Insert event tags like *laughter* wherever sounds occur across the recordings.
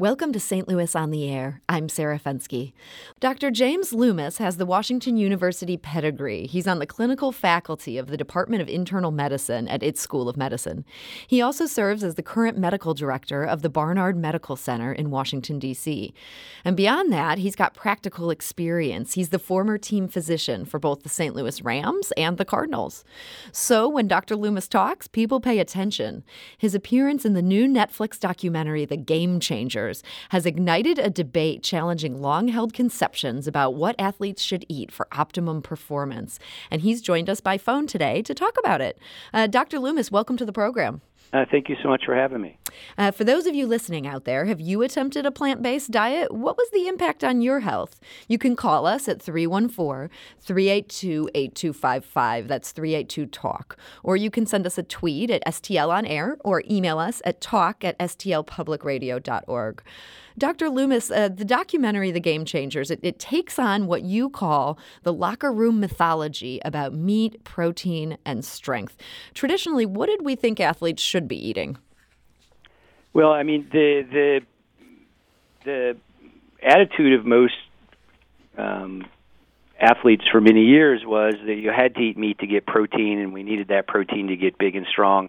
Welcome to St. Louis on the Air. I'm Sarah Fenske. Dr. James Loomis has the Washington University pedigree. He's on the clinical faculty of the Department of Internal Medicine at its School of Medicine. He also serves as the current medical director of the Barnard Medical Center in Washington, D.C. And beyond that, he's got practical experience. He's the former team physician for both the St. Louis Rams and the Cardinals. So when Dr. Loomis talks, people pay attention. His appearance in the new Netflix documentary, The Game Has ignited a debate challenging long held conceptions about what athletes should eat for optimum performance. And he's joined us by phone today to talk about it. Uh, Dr. Loomis, welcome to the program. Uh, thank you so much for having me. Uh, for those of you listening out there, have you attempted a plant based diet? What was the impact on your health? You can call us at 314 382 8255. That's 382 Talk. Or you can send us a tweet at STL on air or email us at talk at stlpublicradio.org. Dr. Loomis, uh, the documentary The Game Changers, it, it takes on what you call the locker room mythology about meat, protein, and strength. Traditionally, what did we think athletes should be eating? Well, I mean, the the the attitude of most um, athletes for many years was that you had to eat meat to get protein, and we needed that protein to get big and strong.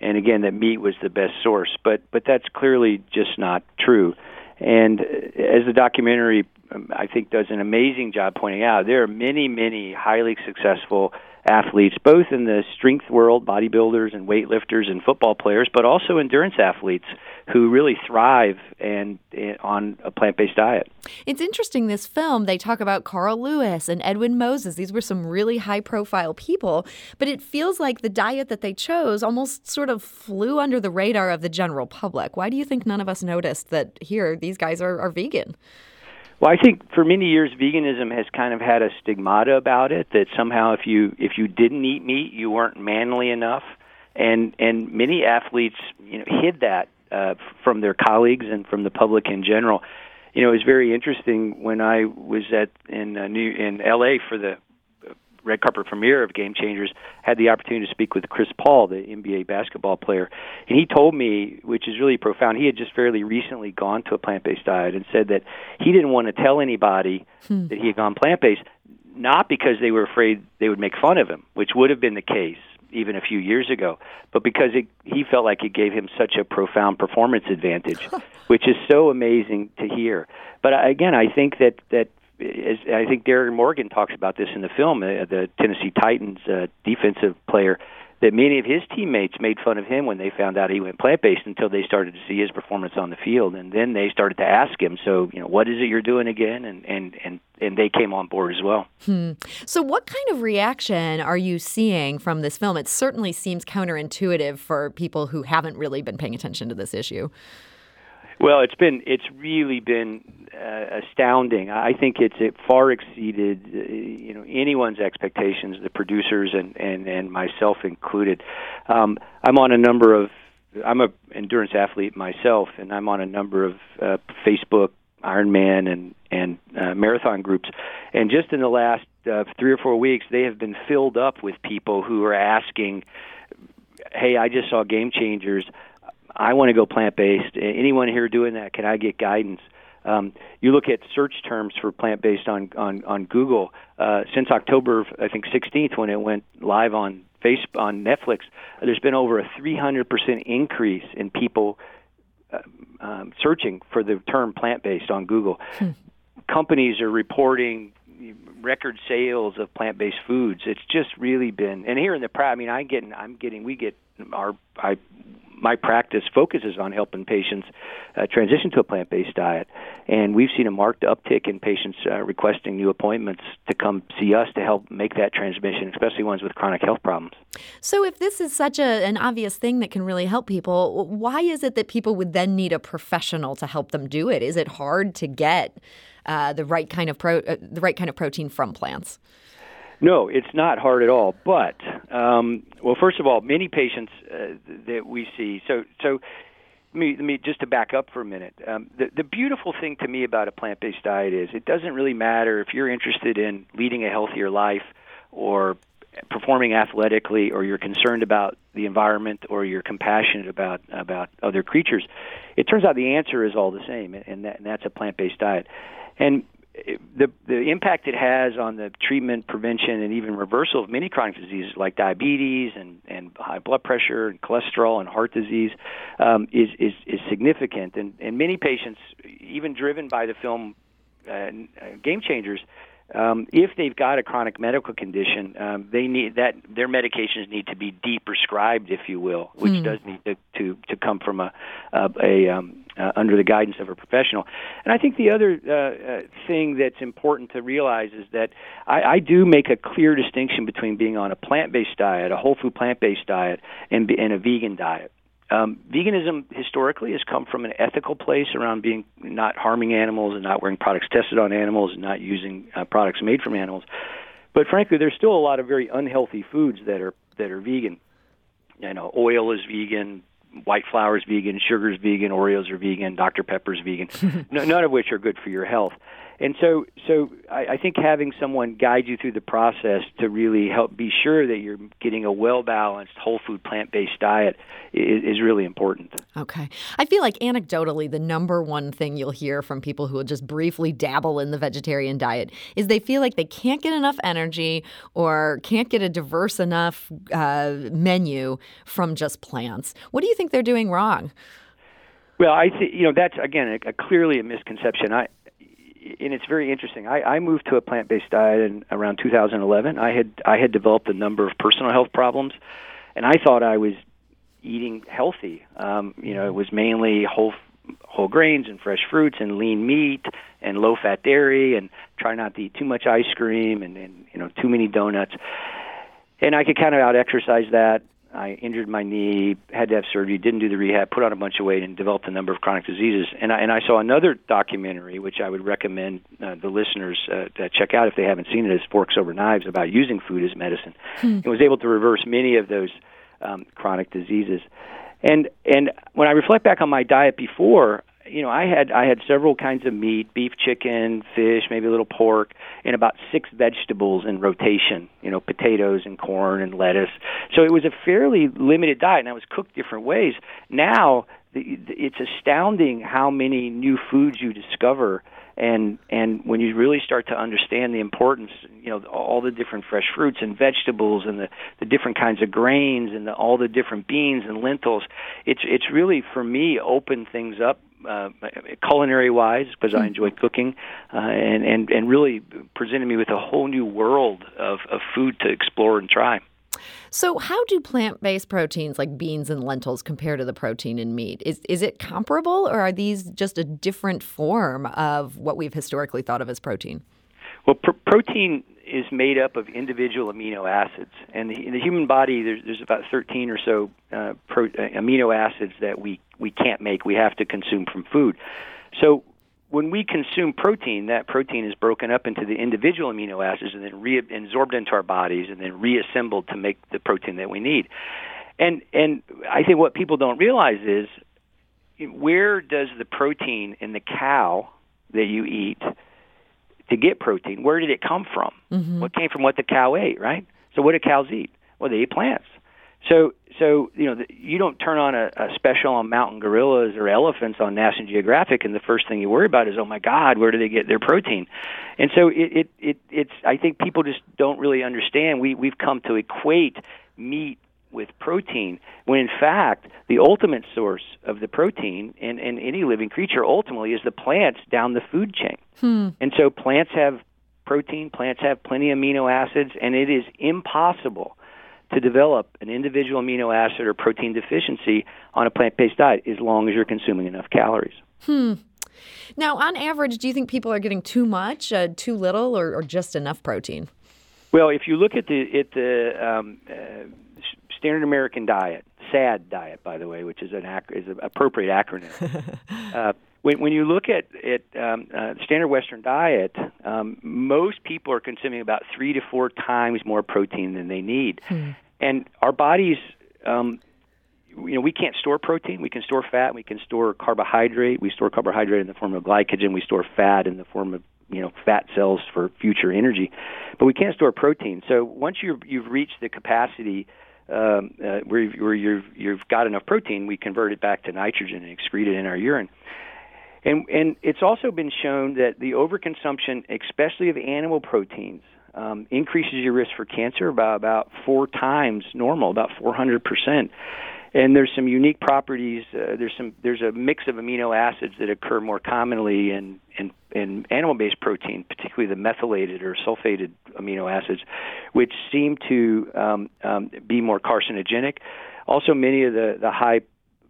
And again, that meat was the best source, but but that's clearly just not true. And as the documentary, um, I think, does an amazing job pointing out, there are many, many highly successful athletes, both in the strength world, bodybuilders and weightlifters and football players, but also endurance athletes who really thrive and, and on a plant-based diet. It's interesting. This film they talk about Carl Lewis and Edwin Moses. These were some really high-profile people, but it feels like the diet that they chose almost sort of flew under the radar of the general public. Why do you think none of us noticed that here these guys are, are vegan? Well, I think for many years veganism has kind of had a stigmata about it that somehow if you if you didn't eat meat, you weren't manly enough, and and many athletes you know hid that uh, from their colleagues and from the public in general. You know, it was very interesting when I was at in uh, New in L.A. for the red carpet premiere of Game Changers, had the opportunity to speak with Chris Paul, the NBA basketball player, and he told me, which is really profound. He had just fairly recently gone to a plant-based diet and said that he didn't want to tell anybody hmm. that he had gone plant-based, not because they were afraid they would make fun of him, which would have been the case even a few years ago, but because it, he felt like it gave him such a profound performance advantage, which is so amazing to hear. But again, I think that that as I think Derrick Morgan talks about this in the film, uh, the Tennessee Titans uh, defensive player, that many of his teammates made fun of him when they found out he went plant based until they started to see his performance on the field, and then they started to ask him, so you know, what is it you're doing again? And and and and they came on board as well. Hmm. So, what kind of reaction are you seeing from this film? It certainly seems counterintuitive for people who haven't really been paying attention to this issue. Well, it's been it's really been uh, astounding. I think it's it far exceeded uh, you know anyone's expectations, the producers and and and myself included. Um, I'm on a number of I'm a endurance athlete myself, and I'm on a number of uh, Facebook Ironman and and uh, marathon groups, and just in the last uh, three or four weeks, they have been filled up with people who are asking, "Hey, I just saw Game Changers." I want to go plant based. Anyone here doing that? Can I get guidance? Um, you look at search terms for plant based on on on Google uh, since October, I think 16th when it went live on face on Netflix. There's been over a 300 percent increase in people uh, um, searching for the term plant based on Google. Hmm. Companies are reporting record sales of plant based foods. It's just really been and here in the I mean I get I'm getting we get our I my practice focuses on helping patients uh, transition to a plant-based diet, and we've seen a marked uptick in patients uh, requesting new appointments to come see us to help make that transmission, especially ones with chronic health problems. So, if this is such a, an obvious thing that can really help people, why is it that people would then need a professional to help them do it? Is it hard to get uh, the right kind of pro- uh, the right kind of protein from plants? No, it's not hard at all. But um, well, first of all, many patients uh, that we see. So so. Let me, let me just to back up for a minute. Um, the, the beautiful thing to me about a plant-based diet is it doesn't really matter if you're interested in leading a healthier life or performing athletically or you're concerned about the environment or you're compassionate about about other creatures it turns out the answer is all the same and, that, and that's a plant-based diet and the the impact it has on the treatment, prevention, and even reversal of many chronic diseases like diabetes and, and high blood pressure and cholesterol and heart disease um, is, is is significant. And and many patients, even driven by the film uh, Game Changers, um, if they've got a chronic medical condition, um, they need that their medications need to be de-prescribed, if you will, which mm. does need to, to to come from a a, a um, uh, under the guidance of a professional. And I think the other uh, uh, thing that's important to realize is that I, I do make a clear distinction between being on a plant-based diet, a whole food plant-based diet, and, and a vegan diet. Um, veganism historically has come from an ethical place around being not harming animals and not wearing products tested on animals and not using uh, products made from animals. But frankly, there's still a lot of very unhealthy foods that are that are vegan. You know, oil is vegan, white flour is vegan, sugar is vegan, Oreos are vegan, Dr Pepper is vegan. *laughs* no, none of which are good for your health and so so I, I think having someone guide you through the process to really help be sure that you're getting a well balanced whole food plant based diet is, is really important. Okay, I feel like anecdotally the number one thing you'll hear from people who will just briefly dabble in the vegetarian diet is they feel like they can't get enough energy or can't get a diverse enough uh, menu from just plants. What do you think they're doing wrong? Well, I think you know that's again a, a clearly a misconception. I and it's very interesting. I, I moved to a plant-based diet in around 2011. I had I had developed a number of personal health problems, and I thought I was eating healthy. Um, you know, it was mainly whole whole grains and fresh fruits and lean meat and low fat dairy and try not to eat too much ice cream and, and you know too many donuts. And I could kind of out exercise that I injured my knee, had to have surgery, didn't do the rehab, put on a bunch of weight, and developed a number of chronic diseases. And I, and I saw another documentary, which I would recommend uh, the listeners uh, to check out if they haven't seen it, it, is Forks Over Knives about using food as medicine. Hmm. And was able to reverse many of those um, chronic diseases. And and when I reflect back on my diet before, you know, I had I had several kinds of meat, beef, chicken, fish, maybe a little pork, and about six vegetables in rotation. You know, potatoes and corn and lettuce. So it was a fairly limited diet, and I was cooked different ways. Now it's astounding how many new foods you discover and and when you really start to understand the importance you know all the different fresh fruits and vegetables and the the different kinds of grains and the, all the different beans and lentils it's it's really for me opened things up uh, culinary wise because I hmm. enjoy cooking, uh, and and and really presented me with a whole new world of, of food to explore and try. So, how do plant-based proteins like beans and lentils compare to the protein in meat? Is is it comparable, or are these just a different form of what we've historically thought of as protein? Well, pr- protein is made up of individual amino acids, and the, in the human body, there's, there's about 13 or so uh, pro, uh, amino acids that we we can't make. We have to consume from food. So when we consume protein, that protein is broken up into the individual amino acids and then reabsorbed into our bodies and then reassembled to make the protein that we need. And and I think what people don't realize is where does the protein in the cow that you eat to get protein, where did it come from? Mm-hmm. What came from what the cow ate, right? So what do cows eat? Well, they eat plants. So, so you know, the, you don't turn on a, a special on mountain gorillas or elephants on National Geographic, and the first thing you worry about is, oh my God, where do they get their protein? And so, it, it, it it's. I think people just don't really understand. We we've come to equate meat with protein, when in fact the ultimate source of the protein in, in any living creature ultimately is the plants down the food chain. Hmm. And so plants have protein, plants have plenty of amino acids, and it is impossible to develop an individual amino acid or protein deficiency on a plant based diet as long as you're consuming enough calories. Hmm. Now, on average, do you think people are getting too much, uh, too little, or, or, just enough protein? Well, if you look at the at the um, uh, standard American diet, SAD diet, by the way, which is an ac- is an appropriate acronym. *laughs* uh, when, when you look at at um, uh, standard Western diet, um, most people are consuming about three to four times more protein than they need, hmm. and our bodies. Um, you know, we can't store protein. We can store fat. We can store carbohydrate. We store carbohydrate in the form of glycogen. We store fat in the form of you know fat cells for future energy, but we can't store protein. So once you've you've reached the capacity um, uh, where, where you've you've got enough protein, we convert it back to nitrogen and excrete it in our urine. And and it's also been shown that the overconsumption, especially of animal proteins, um, increases your risk for cancer by about four times normal, about 400 percent and there's some unique properties. Uh, there's some there's a mix of amino acids that occur more commonly in in, in animal-based protein, particularly the methylated or sulfated amino acids, which seem to um, um, be more carcinogenic. Also, many of the the high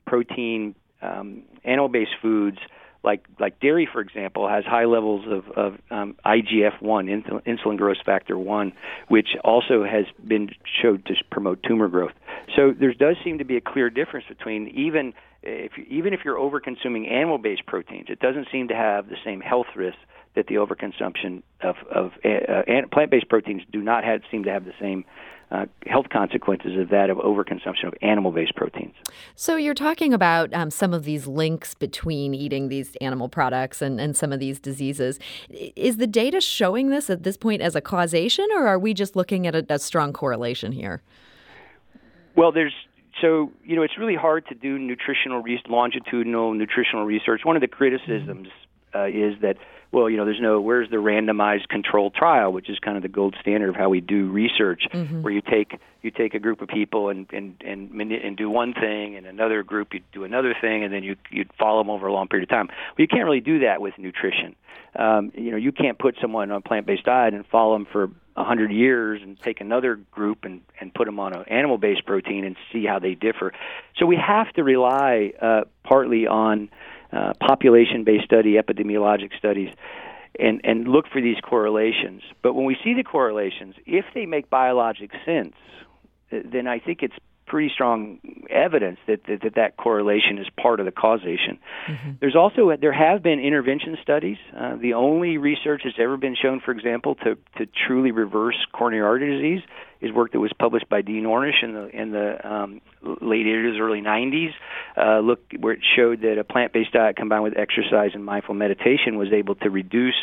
protein um, animal-based foods like like dairy, for example, has high levels of, of um, IGF-1, insulin growth factor one, which also has been showed to promote tumor growth. So there does seem to be a clear difference between even if even if you're over consuming animal-based proteins, it doesn't seem to have the same health risks that the overconsumption of, of uh, plant-based proteins do not have, seem to have the same uh, health consequences of that of overconsumption of animal-based proteins. So you're talking about um, some of these links between eating these animal products and, and some of these diseases. Is the data showing this at this point as a causation, or are we just looking at a, a strong correlation here? Well, there's so you know it's really hard to do nutritional re- longitudinal nutritional research. One of the criticisms uh, is that well, you know, there's no where's the randomized controlled trial, which is kind of the gold standard of how we do research, mm-hmm. where you take you take a group of people and and and and do one thing, and another group you do another thing, and then you you follow them over a long period of time. Well, you can't really do that with nutrition. Um, you know, you can't put someone on a plant-based diet and follow them for a hundred years and take another group and and put them on an animal-based protein and see how they differ. So we have to rely uh, partly on uh, population-based study, epidemiologic studies, and and look for these correlations. But when we see the correlations, if they make biologic sense, then I think it's pretty strong evidence that that, that, that correlation is part of the causation. Mm-hmm. There's also there have been intervention studies. Uh, the only research that's ever been shown, for example, to to truly reverse coronary artery disease is work that was published by Dean Ornish in the in the um, late 80s, early 90s. Uh, look where it showed that a plant-based diet combined with exercise and mindful meditation was able to reduce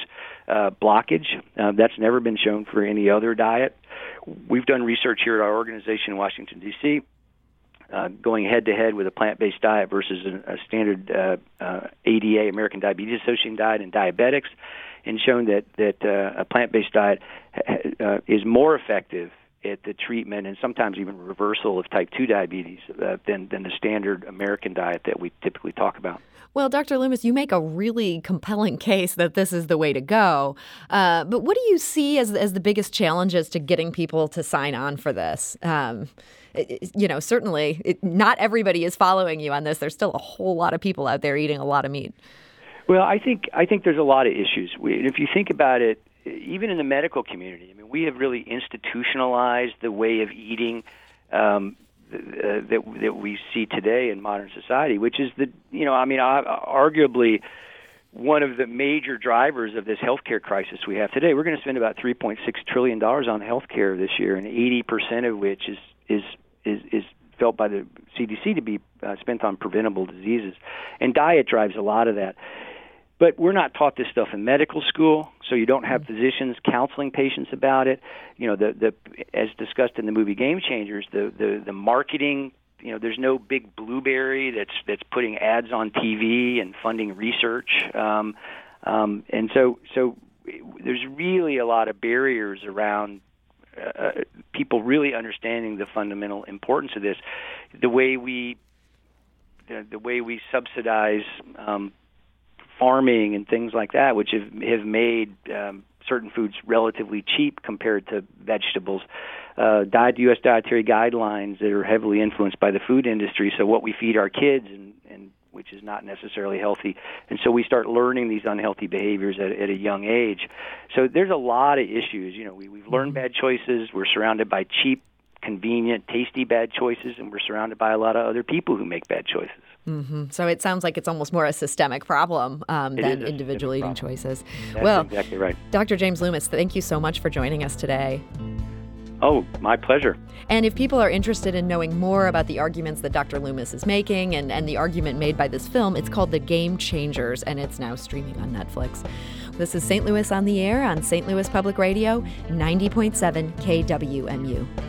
uh, blockage. Uh, that's never been shown for any other diet. We've done research here at our organization in Washington D.C. Uh, going head to head with a plant based diet versus a, a standard uh, uh, ADA, American Diabetes Association diet, in diabetics, and shown that that uh, a plant based diet uh, is more effective at the treatment and sometimes even reversal of type 2 diabetes uh, than, than the standard American diet that we typically talk about. Well, Dr. Loomis, you make a really compelling case that this is the way to go. Uh, but what do you see as, as the biggest challenges to getting people to sign on for this? Um, you know, certainly it, not everybody is following you on this. There's still a whole lot of people out there eating a lot of meat. Well, I think I think there's a lot of issues. We, if you think about it, even in the medical community, I mean, we have really institutionalized the way of eating um, uh, that that we see today in modern society, which is the you know, I mean, arguably one of the major drivers of this healthcare crisis we have today. We're going to spend about 3.6 trillion dollars on healthcare this year, and 80 percent of which is is is is felt by the CDC to be uh, spent on preventable diseases, and diet drives a lot of that. But we're not taught this stuff in medical school, so you don't have mm-hmm. physicians counseling patients about it. You know, the the as discussed in the movie Game Changers, the the the marketing. You know, there's no big blueberry that's that's putting ads on TV and funding research, um, um, and so so there's really a lot of barriers around uh, people really understanding the fundamental importance of this. The way we the, way we subsidize um, farming and things like that, which have have made um, certain foods relatively cheap compared to vegetables. Uh, diet U.S. dietary guidelines that are heavily influenced by the food industry. So what we feed our kids and which is not necessarily healthy. And so we start learning these unhealthy behaviors at, at a young age. So there's a lot of issues. You know, we, we've learned mm-hmm. bad choices. We're surrounded by cheap, convenient, tasty bad choices, and we're surrounded by a lot of other people who make bad choices. Mm-hmm. So it sounds like it's almost more a systemic problem um, than individual eating problem. choices. That's well, exactly right. Dr. James Loomis, thank you so much for joining us today. Oh, my pleasure. And if people are interested in knowing more about the arguments that Dr. Loomis is making and, and the argument made by this film, it's called The Game Changers, and it's now streaming on Netflix. This is St. Louis on the Air on St. Louis Public Radio, 90.7 KWMU.